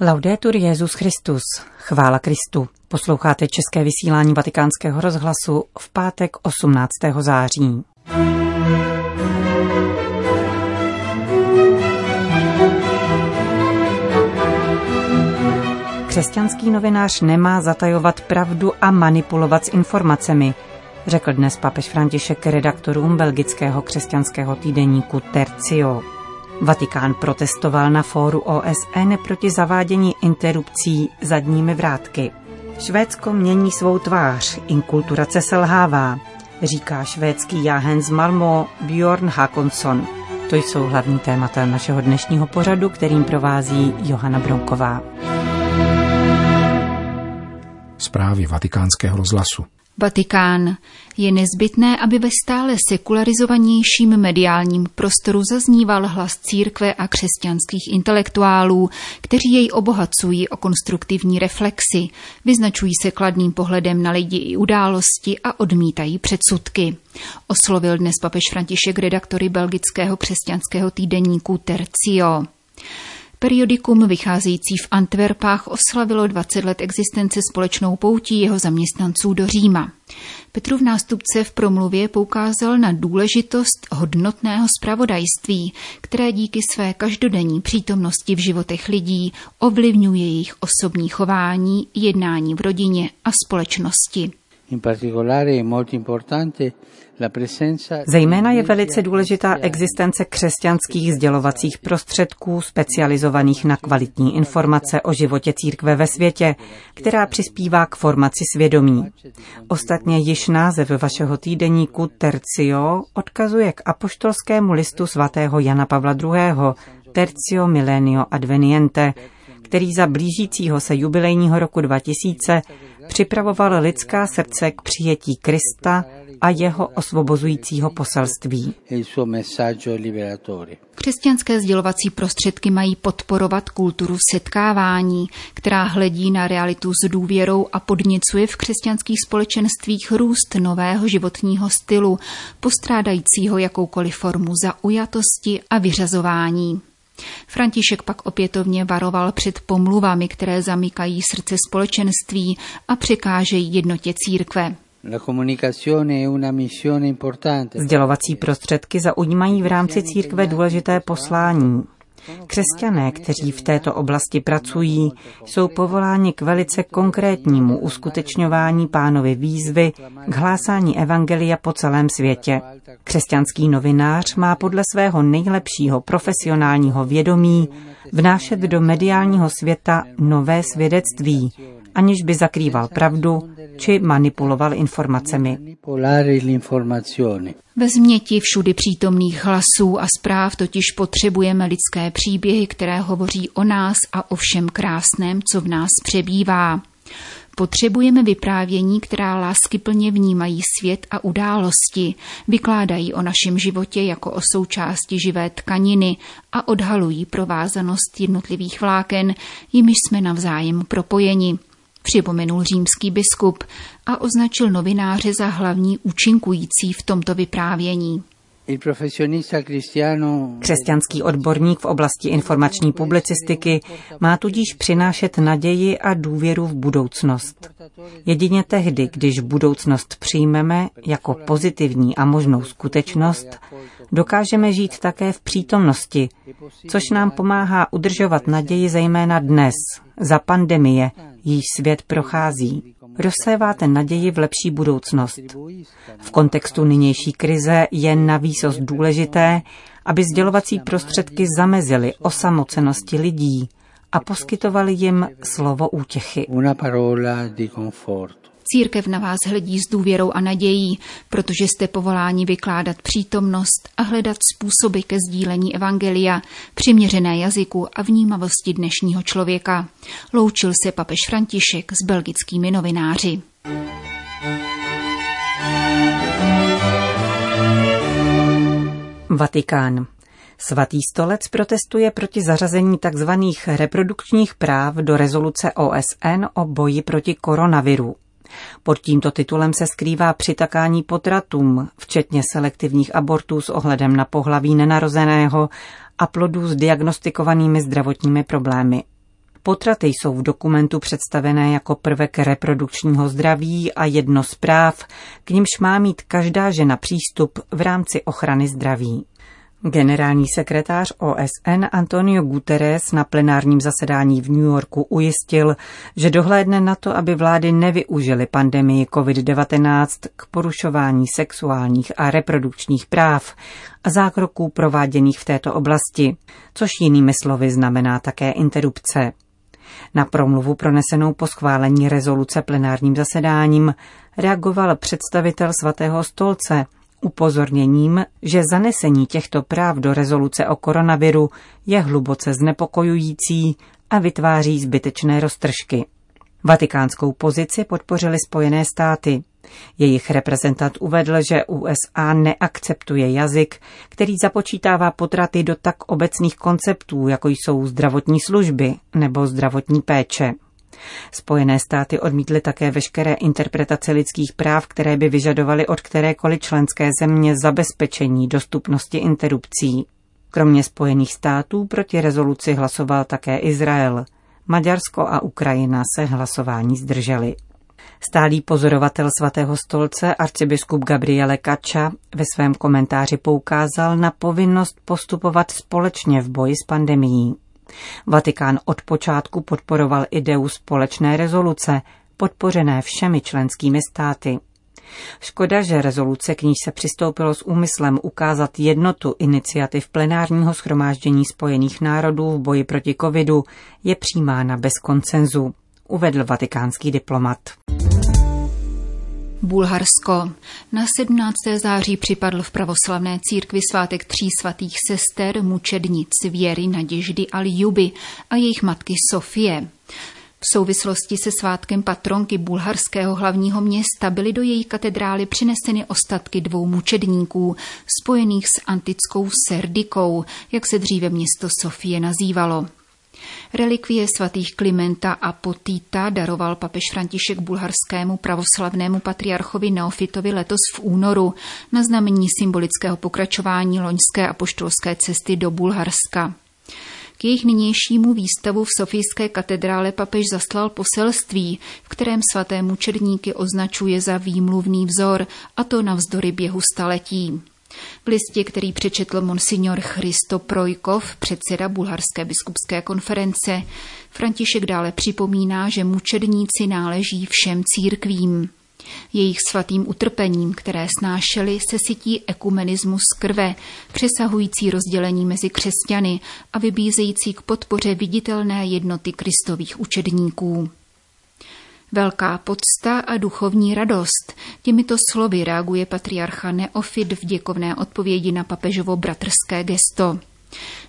Laudetur Jezus Christus, chvála Kristu. Posloucháte české vysílání Vatikánského rozhlasu v pátek 18. září. Křesťanský novinář nemá zatajovat pravdu a manipulovat s informacemi, řekl dnes papež František redaktorům belgického křesťanského týdeníku Tercio. Vatikán protestoval na fóru OSN proti zavádění interrupcí zadními vrátky. Švédsko mění svou tvář, inkulturace selhává, říká švédský jáhen z Malmo Bjorn Hakonsson. To jsou hlavní témata našeho dnešního pořadu, kterým provází Johana Bronková. Zprávy vatikánského rozhlasu. Vatikán. Je nezbytné, aby ve stále sekularizovanějším mediálním prostoru zazníval hlas církve a křesťanských intelektuálů, kteří jej obohacují o konstruktivní reflexy, vyznačují se kladným pohledem na lidi i události a odmítají předsudky. Oslovil dnes papež František redaktory belgického křesťanského týdeníku Tercio. Periodikum vycházející v Antwerpách oslavilo 20 let existence společnou poutí jeho zaměstnanců do Říma. Petrův nástupce v promluvě poukázal na důležitost hodnotného spravodajství, které díky své každodenní přítomnosti v životech lidí ovlivňuje jejich osobní chování, jednání v rodině a společnosti. Zejména je velice důležitá existence křesťanských sdělovacích prostředků specializovaných na kvalitní informace o životě církve ve světě, která přispívá k formaci svědomí. Ostatně již název vašeho týdeníku Tercio odkazuje k apoštolskému listu svatého Jana Pavla II. Tercio Millenio Adveniente, který za blížícího se jubilejního roku 2000 připravoval lidská srdce k přijetí Krista a jeho osvobozujícího poselství. Křesťanské sdělovací prostředky mají podporovat kulturu setkávání, která hledí na realitu s důvěrou a podněcuje v křesťanských společenstvích růst nového životního stylu, postrádajícího jakoukoliv formu zaujatosti a vyřazování. František pak opětovně varoval před pomluvami, které zamykají srdce společenství a překážejí jednotě církve. Sdělovací prostředky zaujímají v rámci církve důležité poslání. Křesťané, kteří v této oblasti pracují, jsou povoláni k velice konkrétnímu uskutečňování pánovy výzvy k hlásání evangelia po celém světě. Křesťanský novinář má podle svého nejlepšího profesionálního vědomí vnášet do mediálního světa nové svědectví, aniž by zakrýval pravdu či manipuloval informacemi. Ve změti všudy přítomných hlasů a zpráv totiž potřebujeme lidské příběhy, které hovoří o nás a o všem krásném, co v nás přebývá. Potřebujeme vyprávění, která láskyplně vnímají svět a události, vykládají o našem životě jako o součásti živé tkaniny a odhalují provázanost jednotlivých vláken, jimiž jsme navzájem propojeni připomenul římský biskup a označil novináře za hlavní účinkující v tomto vyprávění. Křesťanský odborník v oblasti informační publicistiky má tudíž přinášet naději a důvěru v budoucnost. Jedině tehdy, když budoucnost přijmeme jako pozitivní a možnou skutečnost, dokážeme žít také v přítomnosti, což nám pomáhá udržovat naději zejména dnes, za pandemie, již svět prochází. Rozséváte naději v lepší budoucnost. V kontextu nynější krize je navíc důležité, aby sdělovací prostředky zamezily osamocenosti lidí a poskytovali jim slovo útěchy. Církev na vás hledí s důvěrou a nadějí, protože jste povoláni vykládat přítomnost a hledat způsoby ke sdílení evangelia, přiměřené jazyku a vnímavosti dnešního člověka. Loučil se papež František s belgickými novináři. Vatikán. Svatý stolec protestuje proti zařazení tzv. reprodukčních práv do rezoluce OSN o boji proti koronaviru. Pod tímto titulem se skrývá přitakání potratům, včetně selektivních abortů s ohledem na pohlaví nenarozeného a plodů s diagnostikovanými zdravotními problémy. Potraty jsou v dokumentu představené jako prvek reprodukčního zdraví a jedno z práv, k nimž má mít každá žena přístup v rámci ochrany zdraví. Generální sekretář OSN Antonio Guterres na plenárním zasedání v New Yorku ujistil, že dohlédne na to, aby vlády nevyužily pandemii COVID-19 k porušování sexuálních a reprodukčních práv a zákroků prováděných v této oblasti, což jinými slovy znamená také interrupce. Na promluvu pronesenou po schválení rezoluce plenárním zasedáním reagoval představitel svatého stolce upozorněním, že zanesení těchto práv do rezoluce o koronaviru je hluboce znepokojující a vytváří zbytečné roztržky. Vatikánskou pozici podpořili Spojené státy. Jejich reprezentant uvedl, že USA neakceptuje jazyk, který započítává potraty do tak obecných konceptů, jako jsou zdravotní služby nebo zdravotní péče. Spojené státy odmítly také veškeré interpretace lidských práv, které by vyžadovaly od kterékoliv členské země zabezpečení dostupnosti interrupcí. Kromě Spojených států proti rezoluci hlasoval také Izrael. Maďarsko a Ukrajina se hlasování zdrželi. Stálý pozorovatel svatého stolce arcibiskup Gabriele Kača ve svém komentáři poukázal na povinnost postupovat společně v boji s pandemií. Vatikán od počátku podporoval ideu společné rezoluce, podpořené všemi členskými státy. Škoda, že rezoluce, k níž se přistoupilo s úmyslem ukázat jednotu iniciativ plenárního schromáždění Spojených národů v boji proti covidu, je přijímána bez koncenzu, uvedl vatikánský diplomat. Bulharsko. Na 17. září připadl v pravoslavné církvi svátek tří svatých sester, mučednic Věry, Naděždy a Ljuby a jejich matky Sofie. V souvislosti se svátkem patronky bulharského hlavního města byly do její katedrály přineseny ostatky dvou mučedníků, spojených s antickou Serdikou, jak se dříve město Sofie nazývalo. Relikvie svatých Klimenta a Potýta daroval papež František bulharskému pravoslavnému patriarchovi Neofitovi letos v únoru na znamení symbolického pokračování loňské apoštolské cesty do Bulharska. K jejich nynějšímu výstavu v Sofijské katedrále papež zaslal poselství, v kterém svaté mučedníky označuje za výmluvný vzor, a to navzdory běhu staletí. V listě, který přečetl monsignor Christo Projkov, předseda Bulharské biskupské konference, František dále připomíná, že mučedníci náleží všem církvím. Jejich svatým utrpením, které snášeli, se sytí ekumenismus krve, přesahující rozdělení mezi křesťany a vybízející k podpoře viditelné jednoty kristových učedníků. Velká podsta a duchovní radost. Těmito slovy reaguje patriarcha Neofit v děkovné odpovědi na papežovo bratrské gesto.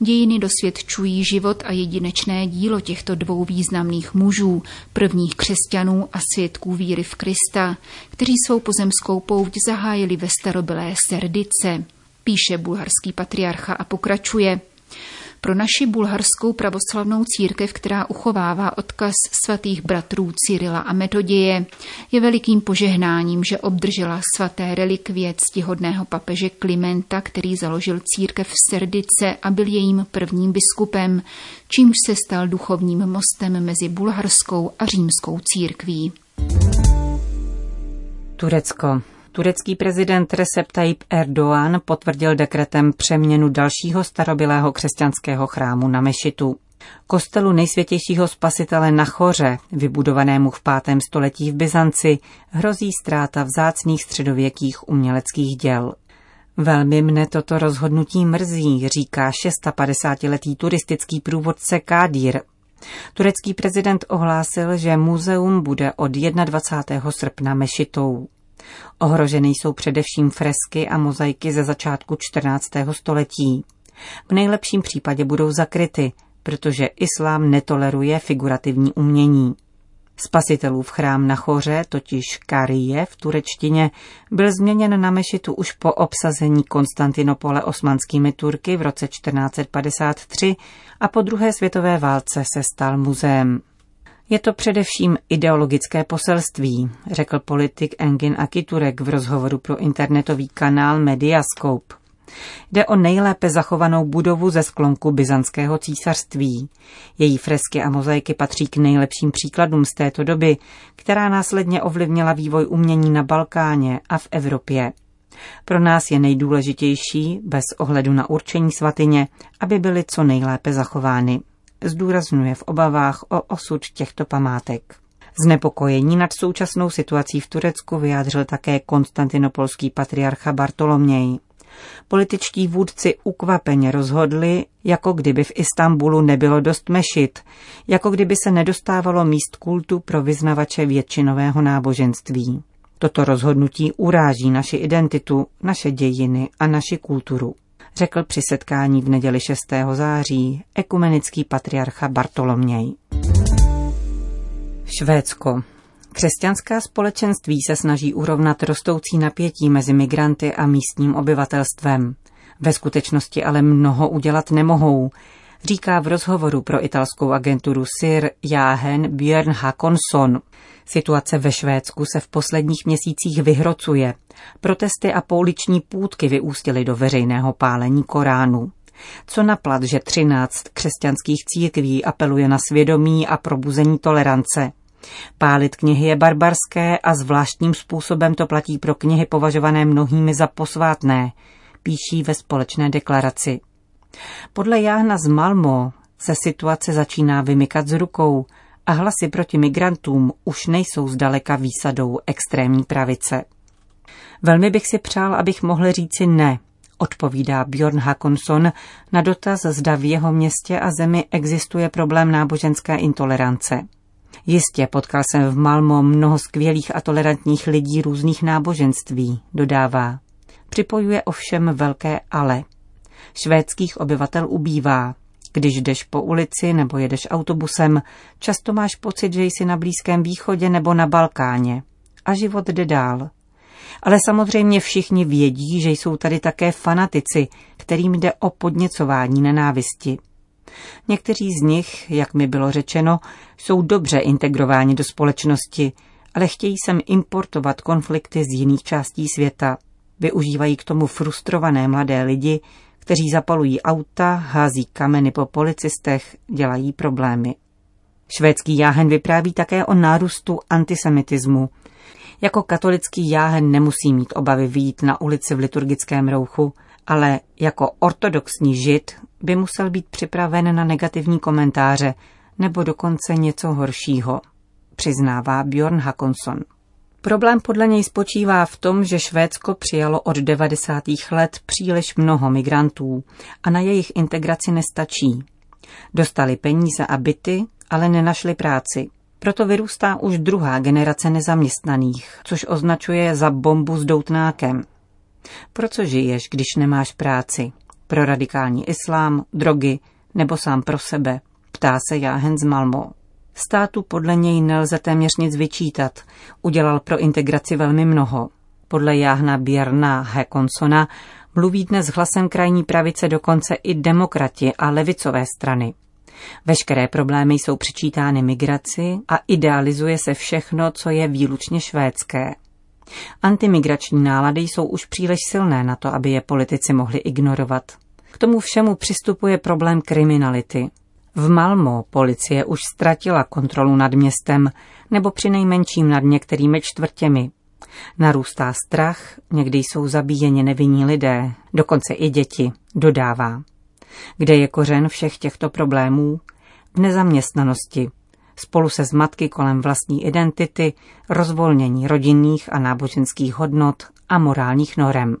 Dějiny dosvědčují život a jedinečné dílo těchto dvou významných mužů, prvních křesťanů a svědků víry v Krista, kteří svou pozemskou pouť zahájili ve starobylé Serdice, píše bulharský patriarcha a pokračuje – pro naši bulharskou pravoslavnou církev, která uchovává odkaz svatých bratrů Cyrila a Metoděje, je velikým požehnáním, že obdržela svaté relikvie ctihodného papeže Klimenta, který založil církev v Serdice a byl jejím prvním biskupem, čímž se stal duchovním mostem mezi bulharskou a římskou církví. Turecko. Turecký prezident Recep Tayyip Erdoğan potvrdil dekretem přeměnu dalšího starobylého křesťanského chrámu na mešitu. Kostelu nejsvětějšího spasitele na choře, vybudovanému v 5. století v Byzanci, hrozí ztráta vzácných středověkých uměleckých děl. Velmi mne toto rozhodnutí mrzí, říká 650-letý turistický průvodce Kádír. Turecký prezident ohlásil, že muzeum bude od 21. srpna mešitou. Ohroženy jsou především fresky a mozaiky ze začátku 14. století. V nejlepším případě budou zakryty, protože islám netoleruje figurativní umění. Spasitelův chrám na choře, totiž Karie v turečtině, byl změněn na mešitu už po obsazení Konstantinopole osmanskými Turky v roce 1453 a po druhé světové válce se stal muzeem. Je to především ideologické poselství, řekl politik Engin Akiturek v rozhovoru pro internetový kanál Mediascope. Jde o nejlépe zachovanou budovu ze sklonku byzantského císařství. Její fresky a mozaiky patří k nejlepším příkladům z této doby, která následně ovlivnila vývoj umění na Balkáně a v Evropě. Pro nás je nejdůležitější, bez ohledu na určení svatyně, aby byly co nejlépe zachovány. Zdůrazňuje v obavách o osud těchto památek. Znepokojení nad současnou situací v Turecku vyjádřil také konstantinopolský patriarcha Bartoloměj. Političtí vůdci ukvapeně rozhodli, jako kdyby v Istanbulu nebylo dost mešit, jako kdyby se nedostávalo míst kultu pro vyznavače většinového náboženství. Toto rozhodnutí uráží naši identitu, naše dějiny a naši kulturu, řekl při setkání v neděli 6. září ekumenický patriarcha Bartoloměj. Švédsko. Křesťanská společenství se snaží urovnat rostoucí napětí mezi migranty a místním obyvatelstvem. Ve skutečnosti ale mnoho udělat nemohou, říká v rozhovoru pro italskou agenturu SIR Jáhen Björn Hakonsson. Situace ve Švédsku se v posledních měsících vyhrocuje. Protesty a pouliční půdky vyústily do veřejného pálení Koránu. Co naplat, že 13 křesťanských církví apeluje na svědomí a probuzení tolerance. Pálit knihy je barbarské a zvláštním způsobem to platí pro knihy považované mnohými za posvátné, píší ve společné deklaraci. Podle Jáhna z Malmo se situace začíná vymykat z rukou a hlasy proti migrantům už nejsou zdaleka výsadou extrémní pravice. Velmi bych si přál, abych mohl říci ne, odpovídá Bjorn Hakonsson na dotaz, zda v jeho městě a zemi existuje problém náboženské intolerance. Jistě potkal jsem v Malmo mnoho skvělých a tolerantních lidí různých náboženství, dodává. Připojuje ovšem velké ale. Švédských obyvatel ubývá. Když jdeš po ulici nebo jedeš autobusem, často máš pocit, že jsi na Blízkém východě nebo na Balkáně. A život jde dál. Ale samozřejmě všichni vědí, že jsou tady také fanatici, kterým jde o podněcování nenávisti. Někteří z nich, jak mi bylo řečeno, jsou dobře integrováni do společnosti, ale chtějí sem importovat konflikty z jiných částí světa. Využívají k tomu frustrované mladé lidi, kteří zapalují auta, hází kameny po policistech, dělají problémy. Švédský jáhen vypráví také o nárůstu antisemitismu. Jako katolický jáhen nemusí mít obavy výjít na ulici v liturgickém rouchu, ale jako ortodoxní žid by musel být připraven na negativní komentáře nebo dokonce něco horšího, přiznává Bjorn Hakonsson. Problém podle něj spočívá v tom, že Švédsko přijalo od 90. let příliš mnoho migrantů a na jejich integraci nestačí. Dostali peníze a byty, ale nenašli práci. Proto vyrůstá už druhá generace nezaměstnaných, což označuje za bombu s doutnákem. Proč žiješ, když nemáš práci? Pro radikální islám, drogy nebo sám pro sebe? Ptá se Jáhen z Malmo. Státu podle něj nelze téměř nic vyčítat. Udělal pro integraci velmi mnoho. Podle Jáhna Bierna Hekonsona mluví dnes hlasem krajní pravice dokonce i demokrati a levicové strany. Veškeré problémy jsou přičítány migraci a idealizuje se všechno, co je výlučně švédské. Antimigrační nálady jsou už příliš silné na to, aby je politici mohli ignorovat. K tomu všemu přistupuje problém kriminality. V Malmo policie už ztratila kontrolu nad městem, nebo při nejmenším nad některými čtvrtěmi. Narůstá strach, někdy jsou zabíjeni nevinní lidé, dokonce i děti, dodává. Kde je kořen všech těchto problémů? V nezaměstnanosti, spolu se zmatky kolem vlastní identity, rozvolnění rodinných a náboženských hodnot a morálních norem.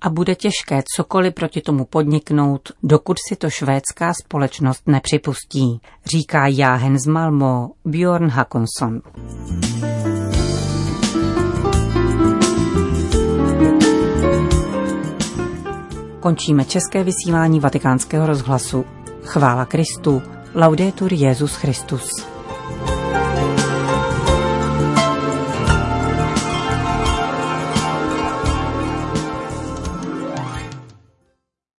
A bude těžké cokoliv proti tomu podniknout, dokud si to švédská společnost nepřipustí, říká Jáhen z Malmo Bjorn Hakonsson. Končíme české vysílání vatikánského rozhlasu. Chvála Kristu. Laudetur Jezus Christus.